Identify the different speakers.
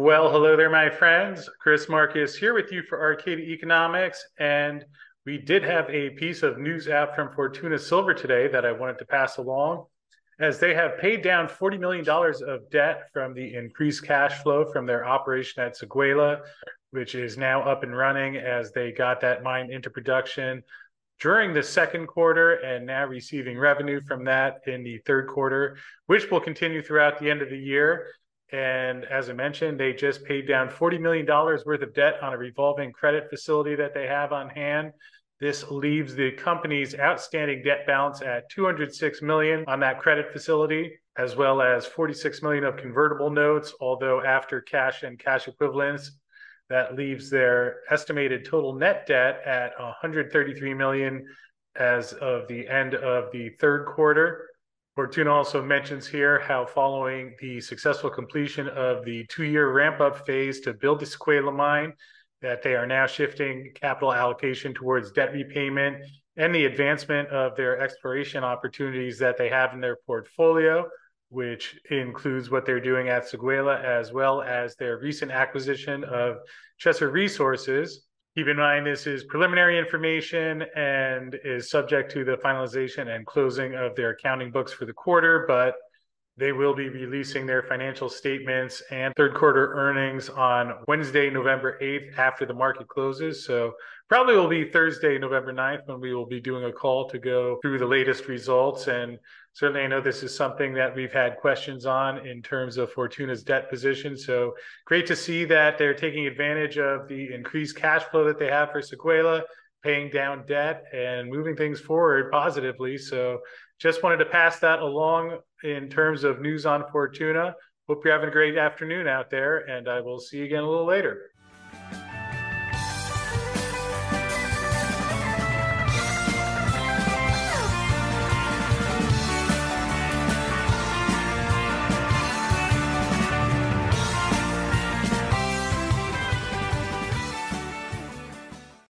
Speaker 1: Well, hello there, my friends. Chris Marcus here with you for Arcadia Economics. And we did have a piece of news out from Fortuna Silver today that I wanted to pass along, as they have paid down $40 million of debt from the increased cash flow from their operation at Séguéla, which is now up and running as they got that mine into production during the second quarter and now receiving revenue from that in the third quarter, which will continue throughout the end of the year. And as I mentioned, they just paid down $40 million worth of debt on a revolving credit facility that they have on hand. This leaves the company's outstanding debt balance at 206 million on that credit facility, as well as 46 million of convertible notes. Although after cash and cash equivalents, that leaves their estimated total net debt at 133 million as of the end of the third quarter. Fortuna also mentions here how following the successful completion of the two-year ramp-up phase to build the Séguéla mine, that they are now shifting capital allocation towards debt repayment and the advancement of their exploration opportunities that they have in their portfolio, which includes what they're doing at Séguéla, as well as their recent acquisition of Chesser Resources, Keep in mind, this is preliminary information and is subject to the finalization and closing of their accounting books for the quarter, but they will be releasing their financial statements and third quarter earnings on Wednesday, November 8th after the market closes. So probably will be Thursday, November 9th when we will be doing a call to go through the latest results. And certainly I know this is something that we've had questions on in terms of Fortuna's debt position. So great to see that they're taking advantage of the increased cash flow that they have for Séguéla paying down debt and moving things forward positively. So just wanted to pass that along in terms of news on Fortuna. Hope you're having a great afternoon out there, and I will see you again a little later.